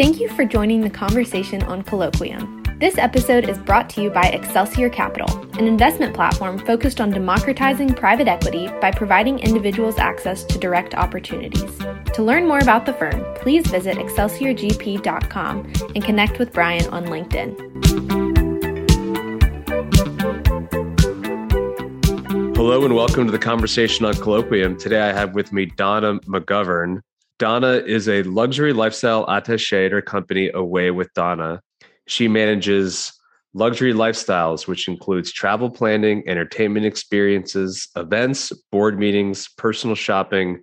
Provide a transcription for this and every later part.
Thank you for joining the conversation on Colloquium. This episode is brought to you by Excelsior Capital, an investment platform focused on democratizing private equity by providing individuals access to direct opportunities. To learn more about the firm, please visit excelsiorgp.com and connect with Brian on LinkedIn. Hello and welcome to the conversation on Colloquium. Today I have with me Donna McGovern. Donna is a luxury lifestyle attache at her company Away with Donna. She manages luxury lifestyles, which includes travel planning, entertainment experiences, events, board meetings, personal shopping,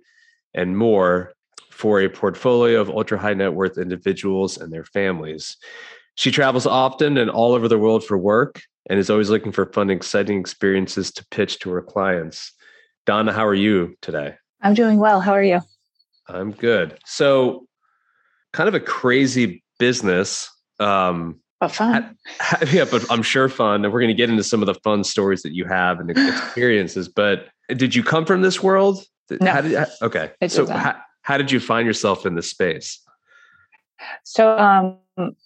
and more for a portfolio of ultra high net worth individuals and their families. She travels often and all over the world for work and is always looking for fun, exciting experiences to pitch to her clients. Donna, how are you today? I'm doing well. How are you? I'm good. So, kind of a crazy business. Um, but fun. Ha, yeah, but I'm sure fun. And we're going to get into some of the fun stories that you have and experiences. but did you come from this world? No. How did, okay. So, how, how did you find yourself in this space? So, um,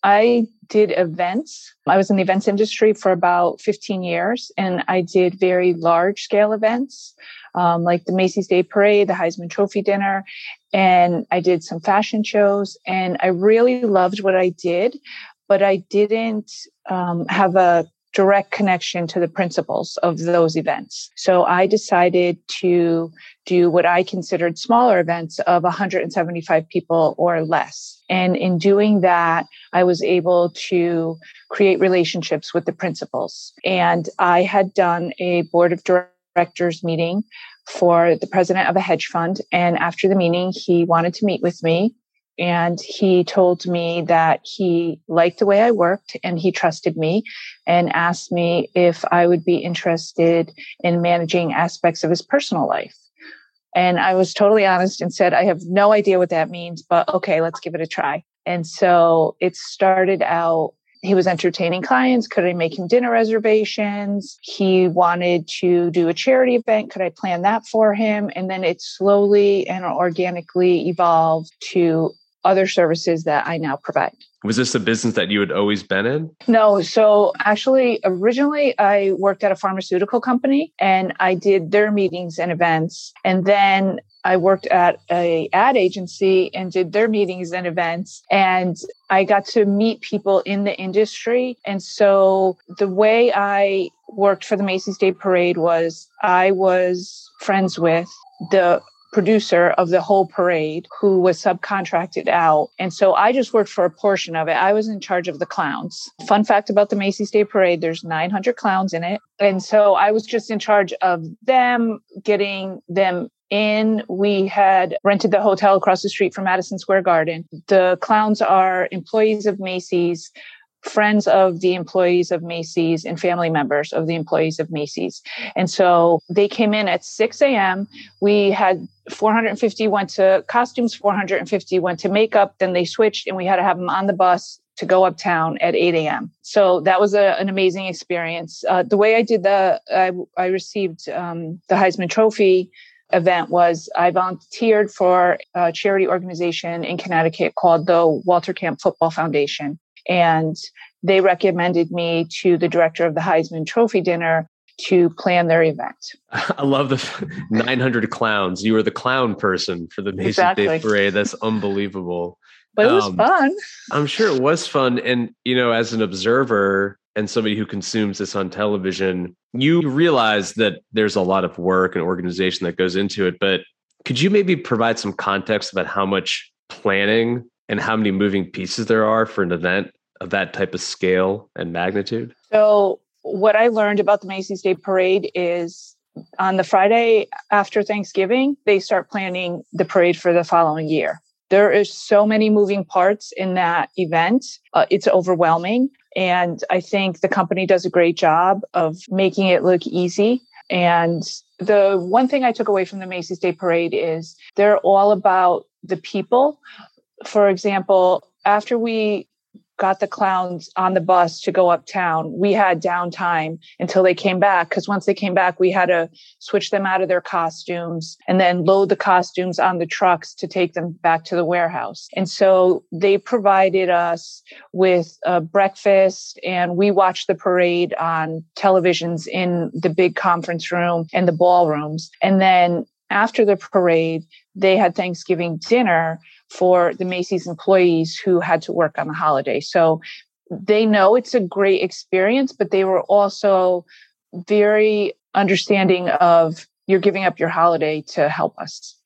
I did events. I was in the events industry for about 15 years, and I did very large scale events um, like the Macy's Day Parade, the Heisman Trophy Dinner, and I did some fashion shows. And I really loved what I did, but I didn't um, have a direct connection to the principles of those events. So I decided to do what I considered smaller events of 175 people or less. And in doing that, I was able to create relationships with the principals. And I had done a board of directors directors meeting for the president of a hedge fund. And after the meeting, he wanted to meet with me. And he told me that he liked the way I worked and he trusted me and asked me if I would be interested in managing aspects of his personal life. And I was totally honest and said, I have no idea what that means, but okay, let's give it a try. And so it started out he was entertaining clients. Could I make him dinner reservations? He wanted to do a charity event. Could I plan that for him? And then it slowly and organically evolved to other services that I now provide. Was this a business that you had always been in? No. So actually, originally I worked at a pharmaceutical company and I did their meetings and events. And then I worked at a ad agency and did their meetings and events and I got to meet people in the industry. And so the way I worked for the Macy's Day Parade was I was friends with the producer of the whole parade who was subcontracted out. And so I just worked for a portion of it. I was in charge of the clowns. Fun fact about the Macy's Day Parade there's 900 clowns in it. And so I was just in charge of them, getting them in. We had rented the hotel across the street from Madison Square Garden. The clowns are employees of Macy's friends of the employees of Macy's and family members of the employees of Macy's. And so they came in at 6 a.m. We had 450 went to costumes, 450 went to makeup. Then they switched and we had to have them on the bus to go uptown at 8 a.m. So that was a, an amazing experience. Uh, the way I did the, I, I received um, the Heisman Trophy event was I volunteered for a charity organization in Connecticut called the Walter Camp Football Foundation. And they recommended me to the director of the Heisman Trophy dinner to plan their event. I love the 900 clowns. You were the clown person for the Macy's exactly. Day Parade. That's unbelievable. But it was um, fun. I'm sure it was fun. And, you know, as an observer and somebody who consumes this on television, you realize that there's a lot of work and organization that goes into it. But could you maybe provide some context about how much planning and how many moving pieces there are for an event of that type of scale and magnitude? So, what I learned about the Macy's Day Parade is on the Friday after Thanksgiving, they start planning the parade for the following year. There is so many moving parts in that event. Uh, it's overwhelming. And I think the company does a great job of making it look easy. And the one thing I took away from the Macy's Day Parade is they're all about the people. For example, after we got the clowns on the bus to go uptown, we had downtime until they came back. Because once they came back, we had to switch them out of their costumes and then load the costumes on the trucks to take them back to the warehouse. And so they provided us with a breakfast, and we watched the parade on televisions in the big conference room and the ballrooms. And then after the parade, they had Thanksgiving dinner for the Macy's employees who had to work on the holiday. So they know it's a great experience, but they were also very understanding of you're giving up your holiday to help us,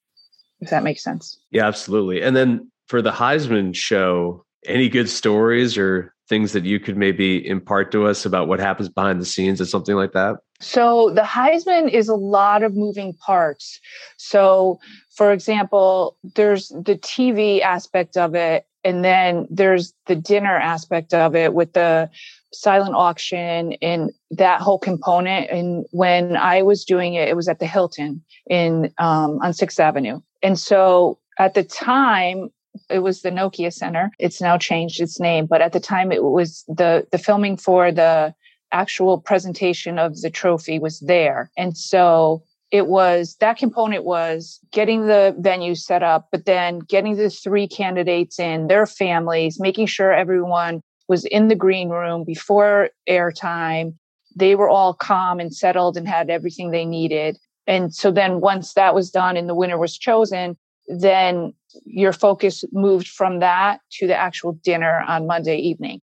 if that makes sense. Yeah, absolutely. And then for the Heisman show, any good stories or things that you could maybe impart to us about what happens behind the scenes or something like that? So the Heisman is a lot of moving parts. So for example, there's the TV aspect of it, and then there's the dinner aspect of it with the silent auction and that whole component. And when I was doing it, it was at the Hilton in um, on Sixth Avenue, and so at the time it was the Nokia Center. It's now changed its name, but at the time it was the the filming for the actual presentation of the trophy was there. And so it was that component was getting the venue set up, but then getting the three candidates in, their families, making sure everyone was in the green room before airtime. They were all calm and settled and had everything they needed. And so then once that was done and the winner was chosen, then your focus moved from that to the actual dinner on Monday evening.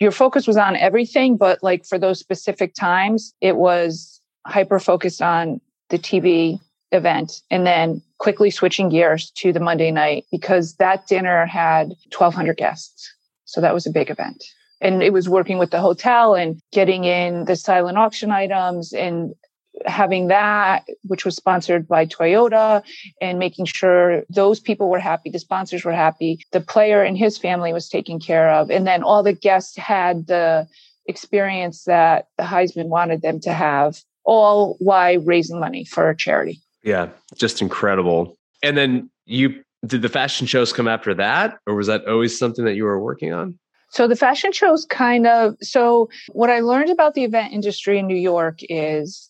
Your focus was on everything, but like for those specific times, it was hyper focused on the TV event and then quickly switching gears to the Monday night because that dinner had 1,200 guests. So that was a big event. And it was working with the hotel and getting in the silent auction items and having that, which was sponsored by Toyota, and making sure those people were happy, the sponsors were happy, the player and his family was taken care of, and then all the guests had the experience that the Heisman wanted them to have all while raising money for a charity. Yeah, just incredible. And then you did the fashion shows come after that, or was that always something that you were working on? So the fashion shows kind of so what I learned about the event industry in New York is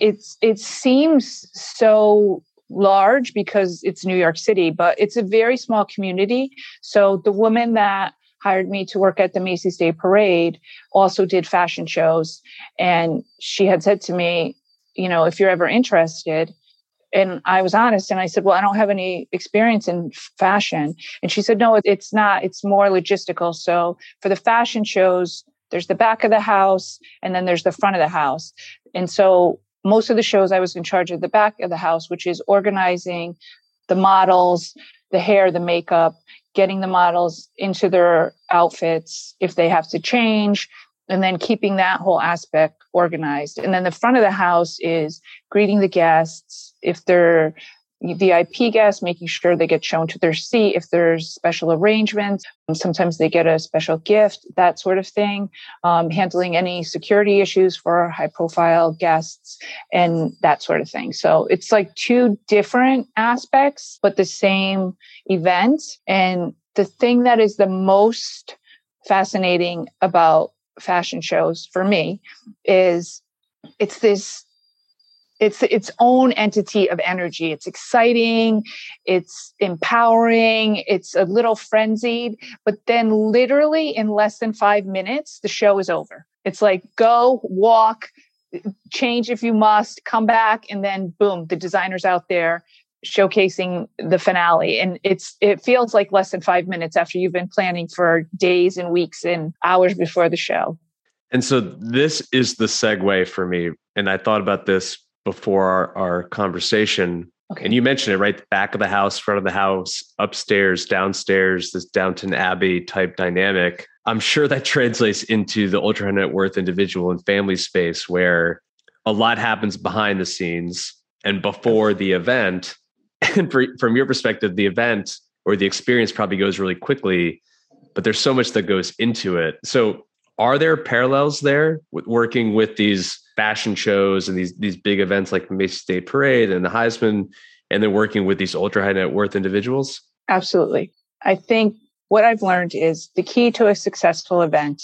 it's it seems so large because it's New York City, but it's a very small community. So the woman that hired me to work at the Macy's Day Parade, also did fashion shows. And she had said to me, you know, if you're ever interested, and I was honest and I said, Well, I don't have any experience in fashion. And she said, No, it's not. It's more logistical. So for the fashion shows, there's the back of the house and then there's the front of the house. And so most of the shows, I was in charge of the back of the house, which is organizing the models, the hair, the makeup, getting the models into their outfits if they have to change, and then keeping that whole aspect organized. And then the front of the house is greeting the guests if they're VIP guests, making sure they get shown to their seat if there's special arrangements. Sometimes they get a special gift, that sort of thing. Um, handling any security issues for high profile guests and that sort of thing. So it's like two different aspects, but the same event. And the thing that is the most fascinating about fashion shows for me is it's this it's its own entity of energy. It's exciting it's empowering it's a little frenzied but then literally in less than 5 minutes the show is over. It's like go walk change if you must come back and then boom the designer's out there showcasing the finale. And it's it feels like less than 5 minutes after you've been planning for days and weeks and hours before the show. And so this is the segue for me and i thought about this before our, our conversation. Okay. And you mentioned it, right? The back of the house, front of the house, upstairs, downstairs, this Downton Abbey type dynamic. I'm sure that translates into the ultra net worth individual and family space where a lot happens behind the scenes and before the event. And for, from your perspective, the event or the experience probably goes really quickly, but there's so much that goes into it. So, are there parallels there with working with these fashion shows and these these big events like the Macy's Day Parade and the Heisman, and then working with these ultra high net worth individuals? Absolutely. I think what I've learned is the key to a successful event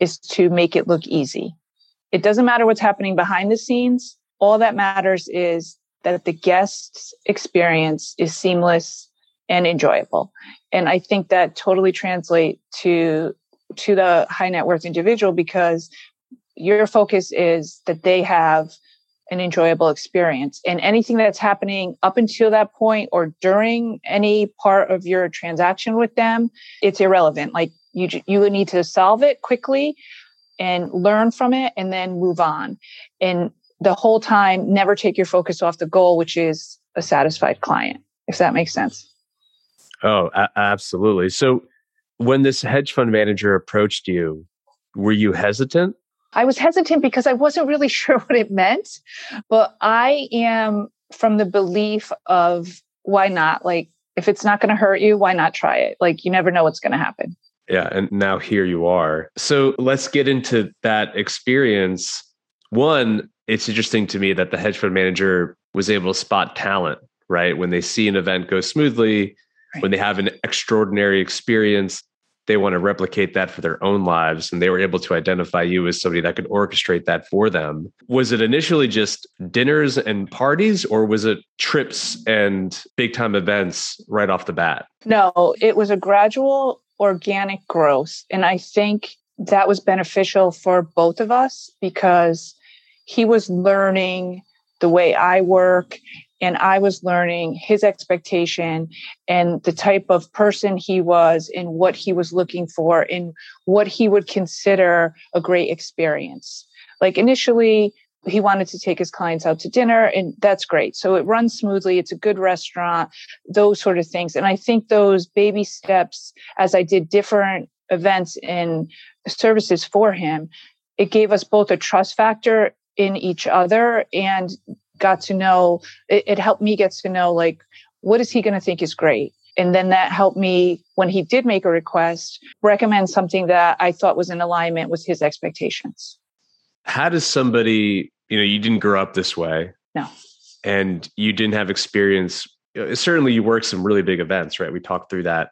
is to make it look easy. It doesn't matter what's happening behind the scenes. All that matters is that the guest's experience is seamless and enjoyable. And I think that totally translates to to the high net worth individual because your focus is that they have an enjoyable experience. And anything that's happening up until that point or during any part of your transaction with them it's irrelevant. Like you you would need to solve it quickly and learn from it and then move on. And the whole time never take your focus off the goal which is a satisfied client if that makes sense. Oh a- absolutely. So when this hedge fund manager approached you were you hesitant I was hesitant because I wasn't really sure what it meant, but I am from the belief of why not? Like, if it's not going to hurt you, why not try it? Like, you never know what's going to happen. Yeah. And now here you are. So let's get into that experience. One, it's interesting to me that the hedge fund manager was able to spot talent, right? When they see an event go smoothly, right. when they have an extraordinary experience, they want to replicate that for their own lives and they were able to identify you as somebody that could orchestrate that for them. Was it initially just dinners and parties or was it trips and big time events right off the bat? No it was a gradual organic growth and i think that was beneficial for both of us because he was learning the way i work and I was learning his expectation and the type of person he was and what he was looking for and what he would consider a great experience. Like initially, he wanted to take his clients out to dinner, and that's great. So it runs smoothly. It's a good restaurant, those sort of things. And I think those baby steps, as I did different events and services for him, it gave us both a trust factor in each other and got to know it, it helped me get to know like what is he going to think is great? And then that helped me when he did make a request recommend something that i thought was in alignment with his expectations. How does somebody you know you didn't grow up this way. No. And you didn't have experience certainly you work some really big events right? We talked through that.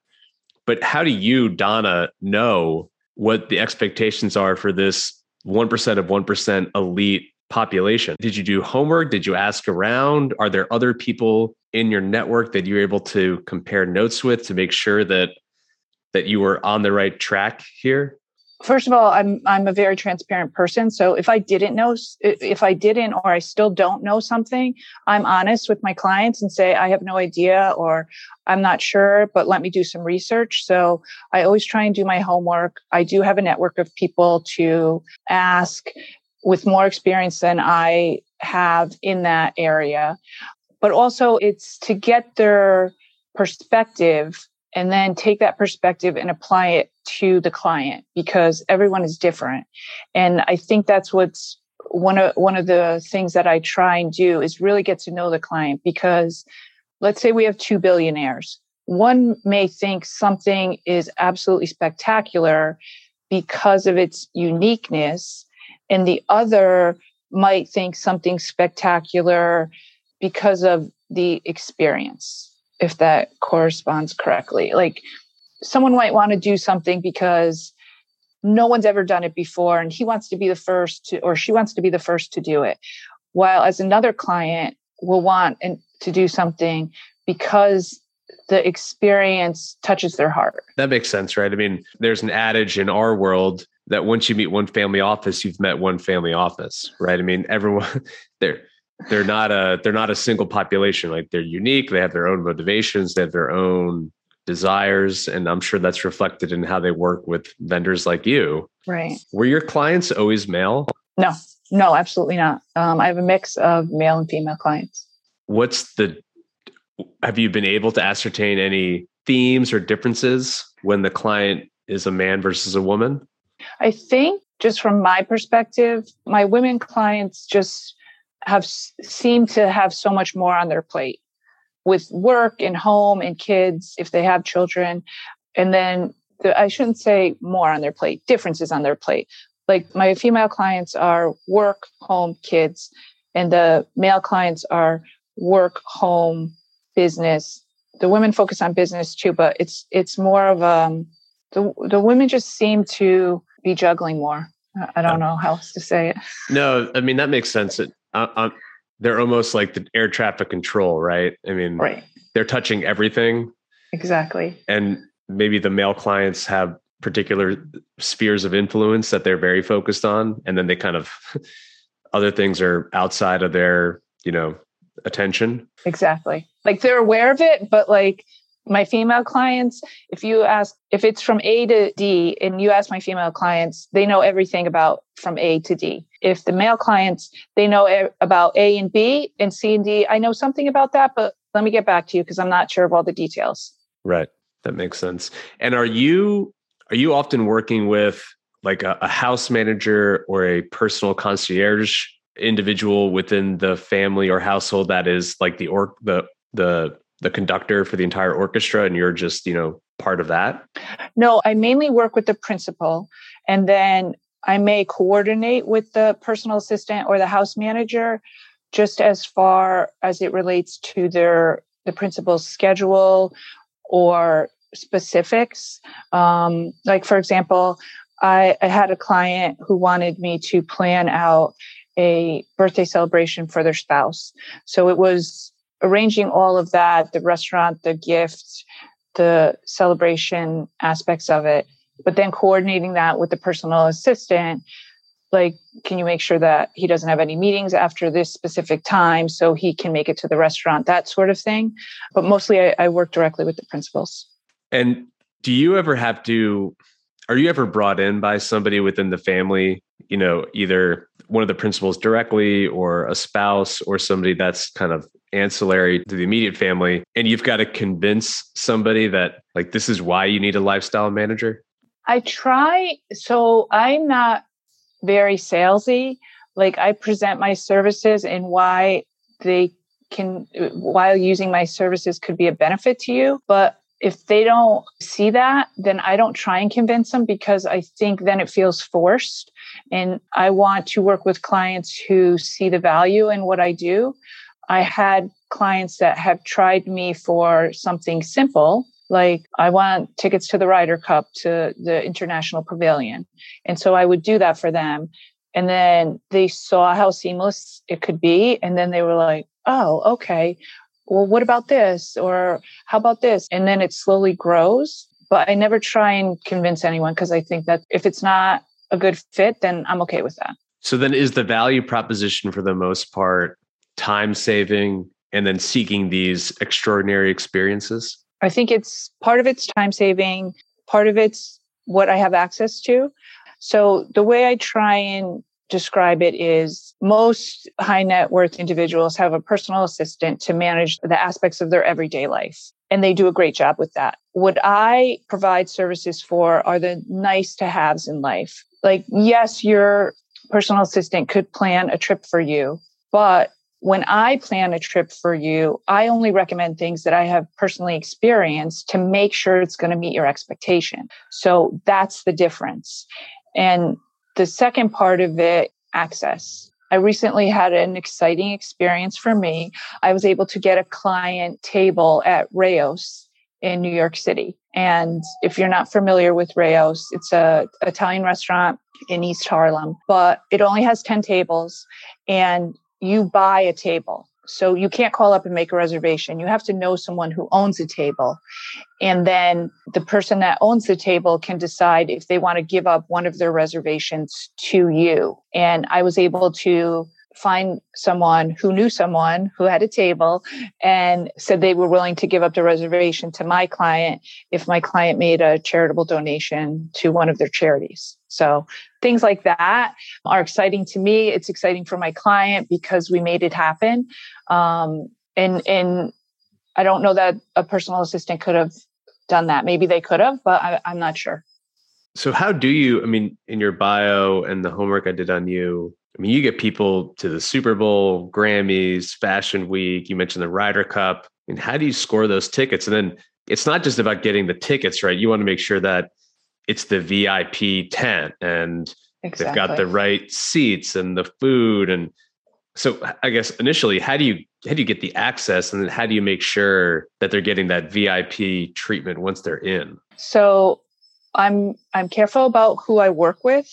But how do you donna know what the expectations are for this 1% of 1% elite population. Did you do homework? Did you ask around? Are there other people in your network that you're able to compare notes with to make sure that that you were on the right track here? First of all, I'm I'm a very transparent person. So if I didn't know if I didn't or I still don't know something, I'm honest with my clients and say I have no idea or I'm not sure, but let me do some research. So I always try and do my homework. I do have a network of people to ask with more experience than I have in that area. But also, it's to get their perspective and then take that perspective and apply it to the client because everyone is different. And I think that's what's one of one of the things that I try and do is really get to know the client because let's say we have two billionaires. One may think something is absolutely spectacular because of its uniqueness, and the other might think something spectacular because of the experience, if that corresponds correctly. Like someone might want to do something because no one's ever done it before and he wants to be the first to, or she wants to be the first to do it while as another client will want and to do something because the experience touches their heart. That makes sense, right? I mean, there's an adage in our world that once you meet one family office, you've met one family office, right? I mean, everyone they're they're not a they're not a single population. Like they're unique. They have their own motivations. They have their own desires, and I'm sure that's reflected in how they work with vendors like you. Right. Were your clients always male? No, no, absolutely not. Um, I have a mix of male and female clients. What's the have you been able to ascertain any themes or differences when the client is a man versus a woman? I think just from my perspective, my women clients just have seemed to have so much more on their plate with work and home and kids if they have children. And then the, I shouldn't say more on their plate, differences on their plate. Like my female clients are work, home, kids, and the male clients are work, home, business. The women focus on business too, but it's it's more of um the the women just seem to be juggling more. I don't know how else to say it. No, I mean that makes sense. It, uh, uh, they're almost like the air traffic control, right? I mean, right. They're touching everything. Exactly. And maybe the male clients have particular spheres of influence that they're very focused on, and then they kind of other things are outside of their, you know, attention. Exactly. Like they're aware of it, but like my female clients, if you ask if it's from A to D and you ask my female clients, they know everything about from A to D. If the male clients, they know about A and B and C and D. I know something about that, but let me get back to you because I'm not sure of all the details. Right. That makes sense. And are you are you often working with like a, a house manager or a personal concierge individual within the family or household that is like the or the the the conductor for the entire orchestra and you're just you know part of that? No i mainly work with the principal and then i may coordinate with the personal assistant or the house manager just as far as it relates to their the principal's schedule or specifics. Um, like for example I, I had a client who wanted me to plan out a birthday celebration for their spouse. So it was arranging all of that the restaurant the gift the celebration aspects of it but then coordinating that with the personal assistant like can you make sure that he doesn't have any meetings after this specific time so he can make it to the restaurant that sort of thing. But mostly i, I work directly with the principals. And do you ever have to are you ever brought in by somebody within the family you know either one of the principals directly or a spouse or somebody that's kind of ancillary to the immediate family and you've got to convince somebody that like this is why you need a lifestyle manager i try so i'm not very salesy like i present my services and why they can while using my services could be a benefit to you but if they don't see that, then I don't try and convince them because I think then it feels forced. And I want to work with clients who see the value in what I do. I had clients that have tried me for something simple, like I want tickets to the Ryder Cup to the International Pavilion. And so I would do that for them. And then they saw how seamless it could be. And then they were like, oh, okay well, what about this? Or how about this? And then it slowly grows. But I never try and convince anyone because I think that if it's not a good fit, then I'm okay with that. So then is the value proposition for the most part time saving and then seeking these extraordinary experiences? I think it's part of it's time saving, part of it's what I have access to. So the way I try and describe it is most high net worth individuals have a personal assistant to manage the aspects of their everyday life. And they do a great job with that. What I provide services for are the nice to haves in life. Like, yes, your personal assistant could plan a trip for you, but when I plan a trip for you, I only recommend things that I have personally experienced to make sure it's going to meet your expectation. So that's the difference. And the second part of it, access. I recently had an exciting experience for me. I was able to get a client table at Rao's in New York City. And if you're not familiar with Rao's, it's a Italian restaurant in East Harlem, but it only has 10 tables and you buy a table. So you can't call up and make a reservation. You have to know someone who owns a table. And then the person that owns the table can decide if they want to give up one of their reservations to you. And I was able to find someone who knew someone who had a table and said they were willing to give up the reservation to my client if my client made a charitable donation to one of their charities. So things like that are exciting to me. It's exciting for my client because we made it happen. Um, and and I don't know that a personal assistant could have done that. Maybe they could have, but I, I'm not sure. So how do you? I mean, in your bio and the homework I did on you, I mean, you get people to the Super Bowl, Grammys, Fashion Week. You mentioned the Ryder Cup. I mean, how do you score those tickets? And then it's not just about getting the tickets, right? You want to make sure that it's the VIP tent and exactly. they've got the right seats and the food. And so I guess initially, how do you how do you get the access and then how do you make sure that they're getting that VIP treatment once they're in? So I'm I'm careful about who I work with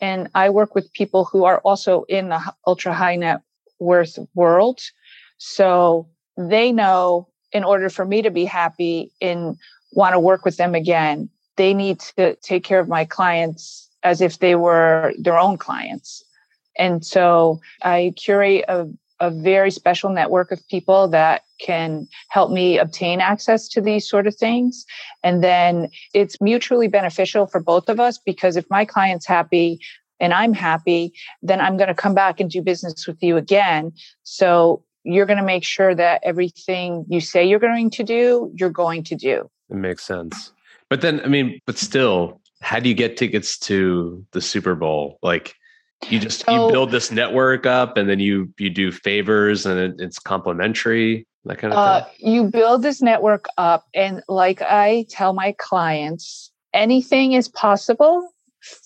and I work with people who are also in the ultra high net worth world. So they know in order for me to be happy and want to work with them again, they need to take care of my clients as if they were their own clients. And so I curate a a very special network of people that can help me obtain access to these sort of things. And then it's mutually beneficial for both of us because if my client's happy and I'm happy, then I'm going to come back and do business with you again. So you're going to make sure that everything you say you're going to do, you're going to do. It makes sense. But then, I mean, but still, how do you get tickets to the Super Bowl? Like, you just so, you build this network up and then you you do favors and it, it's complimentary that kind of uh, thing you build this network up and like i tell my clients anything is possible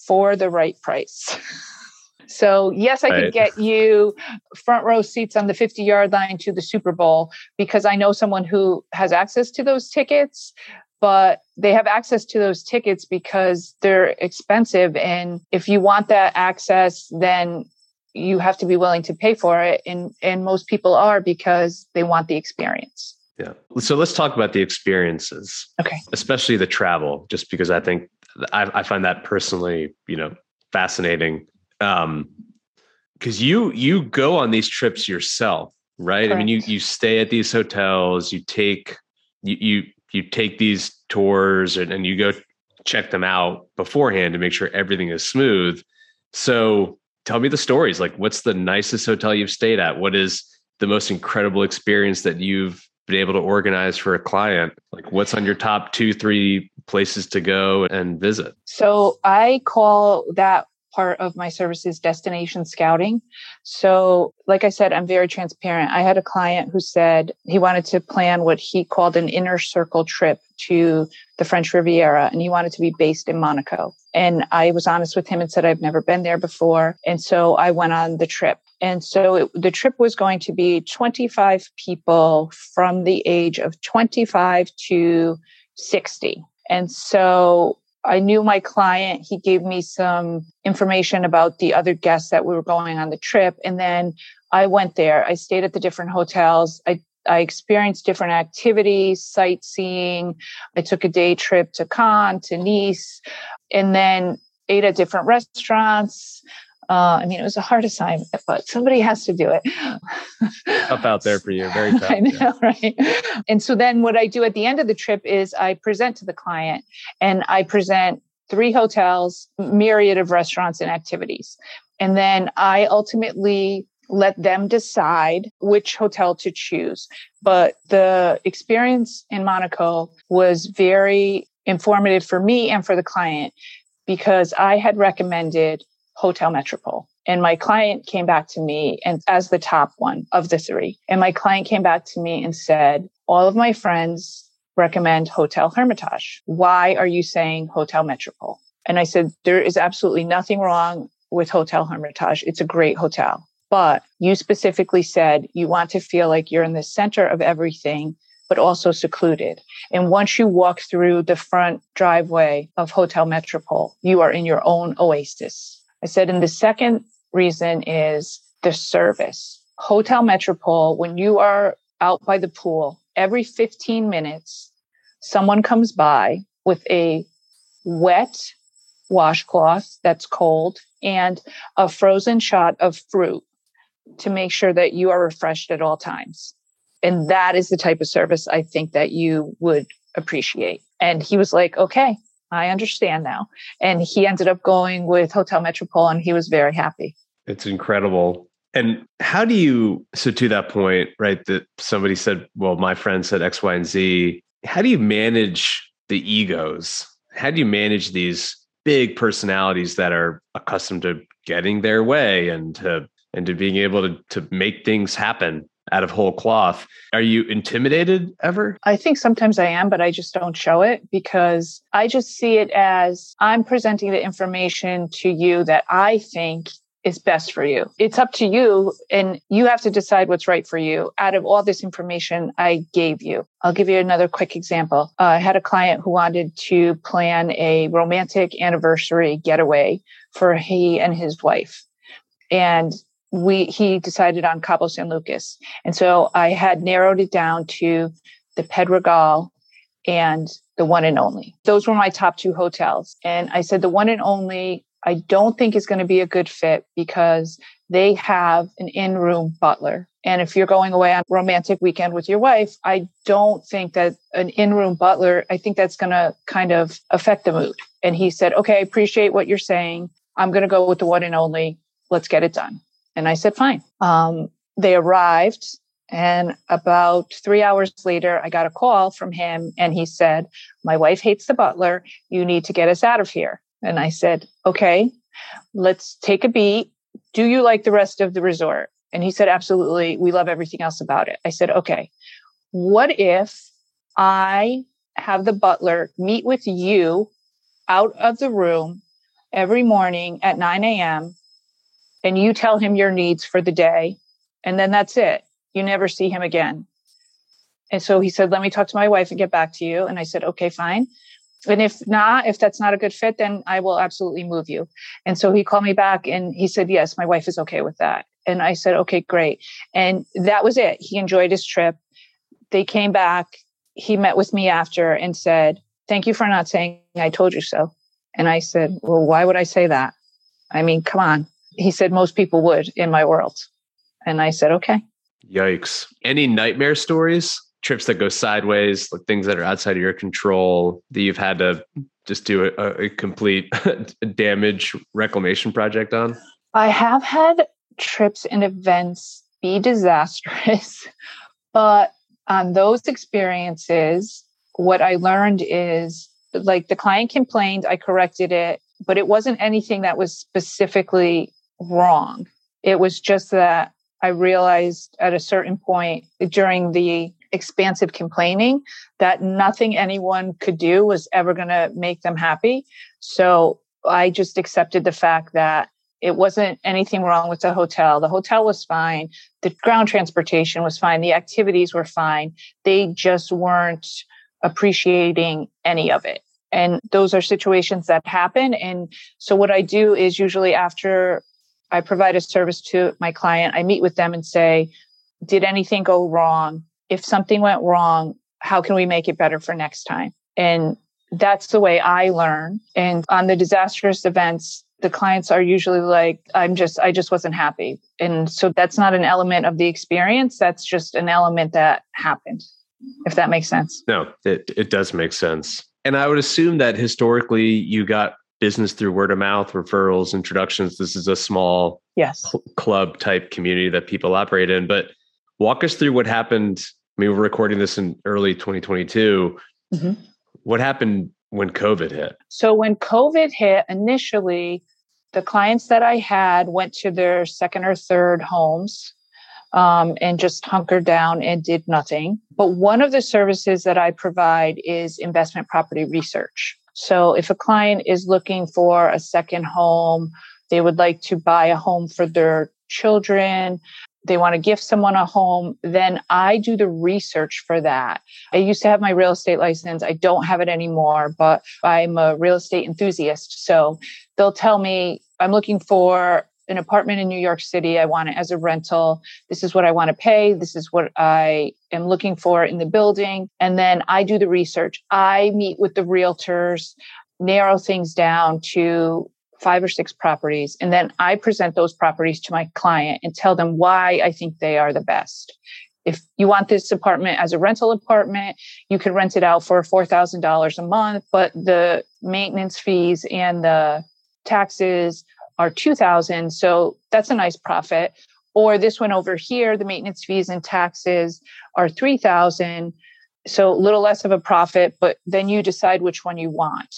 for the right price so yes i right. could get you front row seats on the 50 yard line to the super bowl because i know someone who has access to those tickets but they have access to those tickets because they're expensive. And if you want that access, then you have to be willing to pay for it. And, and most people are because they want the experience. Yeah. So let's talk about the experiences. Okay. Especially the travel, just because I think I, I find that personally, you know, fascinating. Um, because you you go on these trips yourself, right? Correct. I mean, you you stay at these hotels, you take you you you take these tours and, and you go check them out beforehand to make sure everything is smooth. So tell me the stories. Like, what's the nicest hotel you've stayed at? What is the most incredible experience that you've been able to organize for a client? Like, what's on your top two, three places to go and visit? So I call that part of my services destination scouting. So, like I said, I'm very transparent. I had a client who said he wanted to plan what he called an inner circle trip to the French Riviera and he wanted to be based in Monaco. And I was honest with him and said, I've never been there before. And so I went on the trip. And so it, the trip was going to be 25 people from the age of 25 to 60. And so I knew my client. He gave me some information about the other guests that we were going on the trip. And then I went there. I stayed at the different hotels. I, I experienced different activities, sightseeing. I took a day trip to Cannes, to Nice, and then ate at different restaurants. Uh, I mean, it was a hard assignment, but somebody has to do it. Up out there for you. Very tough. I know, yeah. right? And so then what I do at the end of the trip is I present to the client and I present three hotels, myriad of restaurants and activities. And then I ultimately let them decide which hotel to choose. But the experience in Monaco was very informative for me and for the client because I had recommended Hotel Metropole. And my client came back to me and as the top one of the three. And my client came back to me and said, all of my friends recommend Hotel Hermitage. Why are you saying Hotel Metropole? And I said, there is absolutely nothing wrong with Hotel Hermitage. It's a great hotel. But you specifically said you want to feel like you're in the center of everything, but also secluded. And once you walk through the front driveway of Hotel Metropole, you are in your own oasis. I said, and the second reason is the service. Hotel Metropole, when you are out by the pool, every 15 minutes, someone comes by with a wet washcloth that's cold and a frozen shot of fruit to make sure that you are refreshed at all times. And that is the type of service I think that you would appreciate. And he was like, okay, I understand now. And he ended up going with Hotel Metropole and he was very happy. It's incredible. And how do you, so to that point, right, that somebody said, well, my friend said X, Y, and Z, how do you manage the egos? How do you manage these big personalities that are accustomed to getting their way and to and to being able to to make things happen out of whole cloth. Are you intimidated ever? I think sometimes I am, but I just don't show it because I just see it as I'm presenting the information to you that I think is best for you. It's up to you and you have to decide what's right for you out of all this information I gave you. I'll give you another quick example. Uh, I had a client who wanted to plan a romantic anniversary getaway for he and his wife. And we he decided on Cabo San Lucas. And so I had narrowed it down to the Pedregal and the one and only. Those were my top two hotels. And I said the one and only I don't think is going to be a good fit because they have an in-room butler. And if you're going away on romantic weekend with your wife, I don't think that an in-room butler, I think that's going to kind of affect the mood. And he said, "Okay, I appreciate what you're saying. I'm going to go with the one and only. Let's get it done." And I said, fine. Um, they arrived. And about three hours later, I got a call from him and he said, My wife hates the butler. You need to get us out of here. And I said, Okay, let's take a beat. Do you like the rest of the resort? And he said, Absolutely. We love everything else about it. I said, Okay, what if I have the butler meet with you out of the room every morning at 9 a.m and you tell him your needs for the day and then that's it. You never see him again. And so he said let me talk to my wife and get back to you. And i said okay fine. And if not if that's not a good fit then i will absolutely move you. And so he called me back and he said yes my wife is okay with that. And i said okay great. And that was it. He enjoyed his trip. They came back. He met with me after and said thank you for not saying i told you so. And i said well why would i say that? I mean come on he said most people would in my world. And I said, okay. Yikes. Any nightmare stories? Trips that go sideways, like things that are outside of your control that you've had to just do a, a complete damage reclamation project on? I have had trips and events be disastrous, but on those experiences, what I learned is like the client complained, I corrected it, but it wasn't anything that was specifically wrong. It was just that I realized at a certain point during the expansive complaining that nothing anyone could do was ever going to make them happy. So I just accepted the fact that it wasn't anything wrong with the hotel. The hotel was fine. The ground transportation was fine. The activities were fine. They just weren't appreciating any of it. And those are situations that happen. And so what I do is usually after I provide a service to my client. I meet with them and say, did anything go wrong? If something went wrong, how can we make it better for next time? And that's the way I learn. And on the disastrous events, the clients are usually like, I'm just, I just wasn't happy. And so that's not an element of the experience. That's just an element that happened, if that makes sense. No, it, it does make sense. And I would assume that historically you got business through word of mouth, referrals, introductions. This is a small yes club type community that people operate in. But walk us through what happened. I mean, we're recording this in early 2022. Mm-hmm. What happened when COVID hit? So when COVID hit, initially, the clients that I had went to their second or third homes um, and just hunkered down and did nothing. But one of the services that I provide is investment property research. So if a client is looking for a second home, they would like to buy a home for their children, they want to gift someone a home, then I do the research for that. I used to have my real estate license. I don't have it anymore, but I'm a real estate enthusiast. So they'll tell me, I'm looking for an apartment in New York City. I want it as a rental. This is what I want to pay. This is what I am looking for in the building. And then I do the research. I meet with the realtors, narrow things down to five or six properties. And then I present those properties to my client and tell them why I think they are the best. If you want this apartment as a rental apartment, you can rent it out for $4,000 a month, but the maintenance fees and the taxes are 2000 so that's a nice profit. Or this one over here the maintenance fees and taxes are 3000 so a little less of a profit but then you decide which one you want.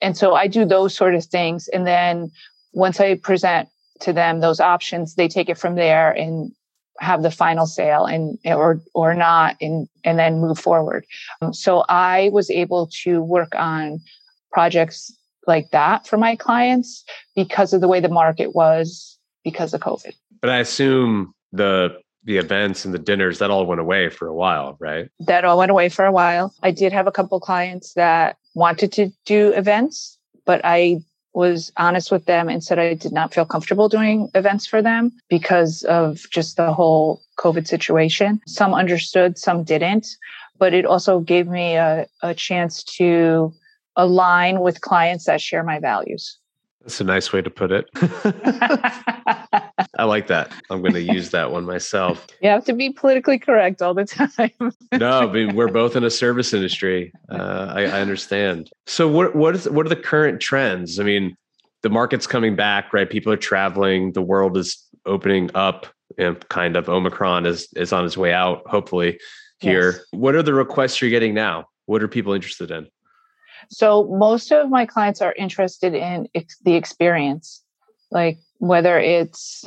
And so i do those sort of things and then once i present to them those options they take it from there and have the final sale and or or not and and then move forward. So i was able to work on projects like that for my clients because of the way the market was because of covid. But i assume the the events and the dinners that all went away for a while right? That all went away for a while. I did have a couple clients that wanted to do events but i was honest with them and said i did not feel comfortable doing events for them because of just the whole covid situation. Some understood some didn't but it also gave me a, a chance to align with clients that share my values that's a nice way to put it. I like that. I'm going to use that one myself. You have to be politically correct all the time. no, I mean we're both in a service industry. Uh, I, I, understand. So, what what is what are the current trends? I mean, the market's coming back, right? People are traveling. The world is opening up, and kind of Omicron is is on its way out. Hopefully, here. Yes. What are the requests you're getting now? What are people interested in? So most of my clients are interested in ex- the experience, like whether it's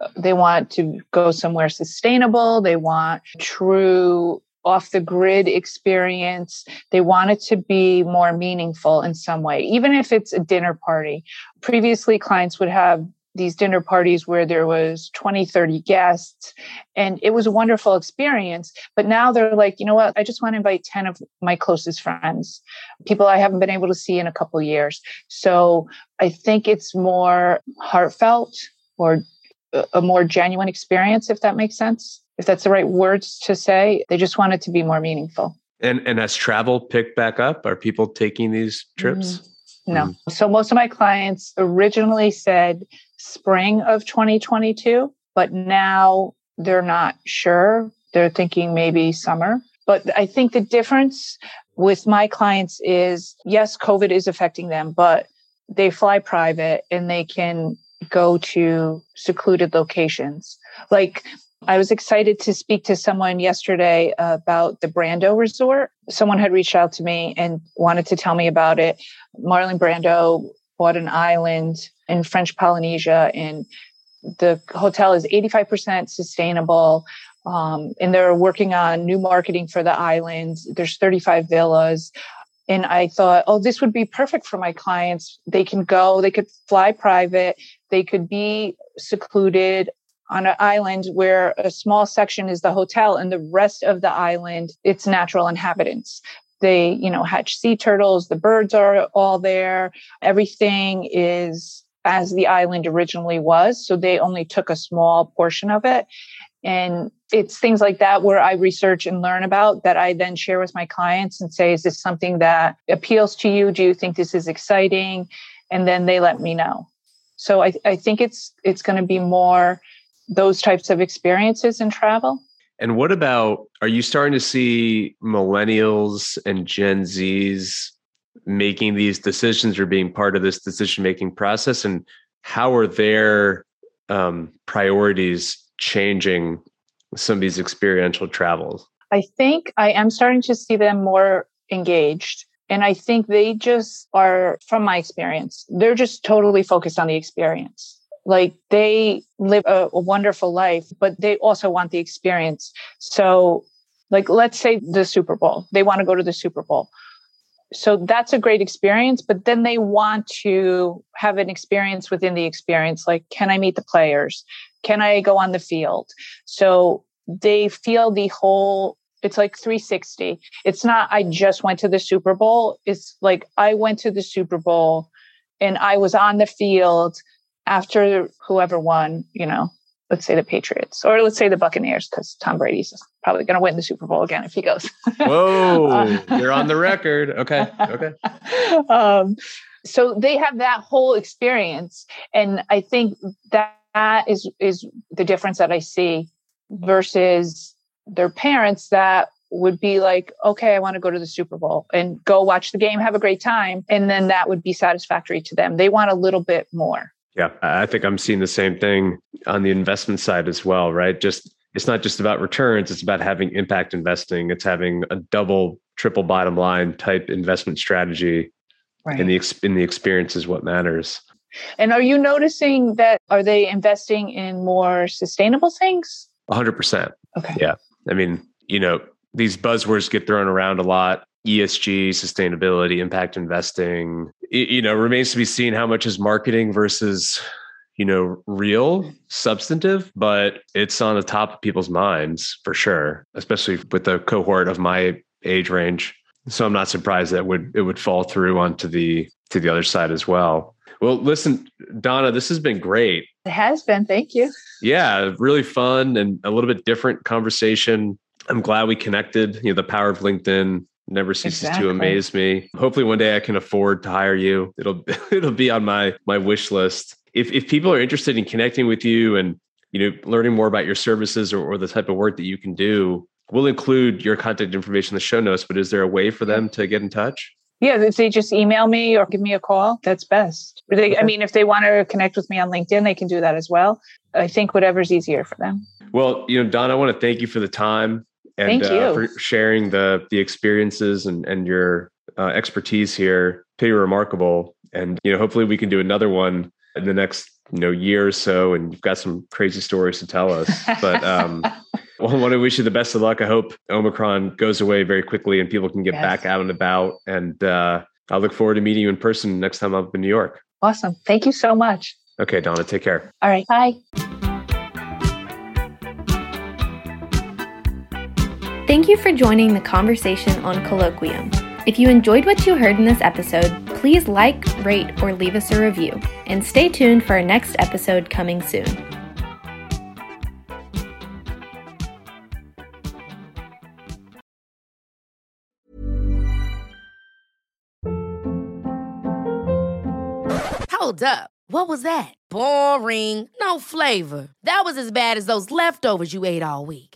uh, they want to go somewhere sustainable, they want true off the grid experience. They want it to be more meaningful in some way, even if it's a dinner party. Previously, clients would have these dinner parties where there was 20 30 guests and it was a wonderful experience but now they're like you know what i just want to invite 10 of my closest friends people i haven't been able to see in a couple years so i think it's more heartfelt or a more genuine experience if that makes sense if that's the right words to say they just want it to be more meaningful and and has travel picked back up are people taking these trips mm-hmm. No. Mm. So most of my clients originally said spring of 2022, but now they're not sure. They're thinking maybe summer. But I think the difference with my clients is yes, COVID is affecting them, but they fly private and they can go to secluded locations. Like I was excited to speak to someone yesterday about the Brando Resort. Someone had reached out to me and wanted to tell me about it. Marlon Brando bought an island in French Polynesia, and the hotel is 85% sustainable. Um, and they're working on new marketing for the island. There's 35 villas. And I thought, oh, this would be perfect for my clients. They can go, they could fly private, they could be secluded on an island where a small section is the hotel and the rest of the island it's natural inhabitants they you know hatch sea turtles the birds are all there. Everything is as the island originally was so they only took a small portion of it. And it's things like that where i research and learn about that i then share with my clients and say is this something that appeals to you? Do you think this is exciting? And then they let me know. So i, I think it's it's going to be more those types of experiences in travel. And what about are you starting to see millennials and Gen Zs making these decisions or being part of this decision making process? And how are their um, priorities changing some of these experiential travels? I think I am starting to see them more engaged. And I think they just are, from my experience, they're just totally focused on the experience. Like they live a, a wonderful life, but they also want the experience. So, like, let's say the Super Bowl, they want to go to the Super Bowl. So that's a great experience but then they want to have an experience within the experience like can i meet the players? Can i go on the field? So they feel the whole it's like 360 it's not i just went to the super bowl. It's like i went to the super bowl and i was on the field after whoever won you know let's say the patriots or let's say the buccaneers because tom brady's probably going to win the super bowl again if he goes whoa you're on the record okay okay um, so they have that whole experience and i think that is is the difference that i see versus their parents that would be like, okay, I want to go to the Super Bowl and go watch the game, have a great time. And then that would be satisfactory to them. They want a little bit more. Yeah, I think I'm seeing the same thing on the investment side as well, right? Just it's not just about returns, it's about having impact investing. It's having a double, triple bottom line type investment strategy. Right. And the in the experience is what matters. And are you noticing that are they investing in more sustainable things? 100%. Okay. Yeah. I mean, you know, these buzzwords get thrown around a lot. ESG, sustainability, impact investing. It, you know, remains to be seen how much is marketing versus, you know, real, substantive, but it's on the top of people's minds for sure, especially with the cohort of my age range. So I'm not surprised that would it would fall through onto the to the other side as well. Well, listen, Donna, this has been great. It has been. Thank you. Yeah, really fun and a little bit different conversation. I'm glad we connected. You know, the power of LinkedIn never ceases exactly. to amaze me. Hopefully one day I can afford to hire you. It'll it'll be on my my wish list. If if people are interested in connecting with you and you know learning more about your services or, or the type of work that you can do, we'll include your contact information in the show notes. But is there a way for them to get in touch? Yeah, if they just email me or give me a call, that's best. They, okay. I mean, if they want to connect with me on LinkedIn, they can do that as well. I think whatever's easier for them. Well, you know, Don, I want to thank you for the time and uh, for sharing the the experiences and and your uh, expertise here. Pretty remarkable, and you know, hopefully we can do another one in the next you know year or so. And you've got some crazy stories to tell us. But um, well, I want to wish you the best of luck. I hope Omicron goes away very quickly and people can get yes. back out and about. And uh, I look forward to meeting you in person next time I'm up in New York. Awesome. Thank you so much. Okay, Donna, take care. All right. Bye. Thank you for joining the conversation on Colloquium. If you enjoyed what you heard in this episode, please like, rate, or leave us a review. And stay tuned for our next episode coming soon. Hold up. What was that? Boring. No flavor. That was as bad as those leftovers you ate all week.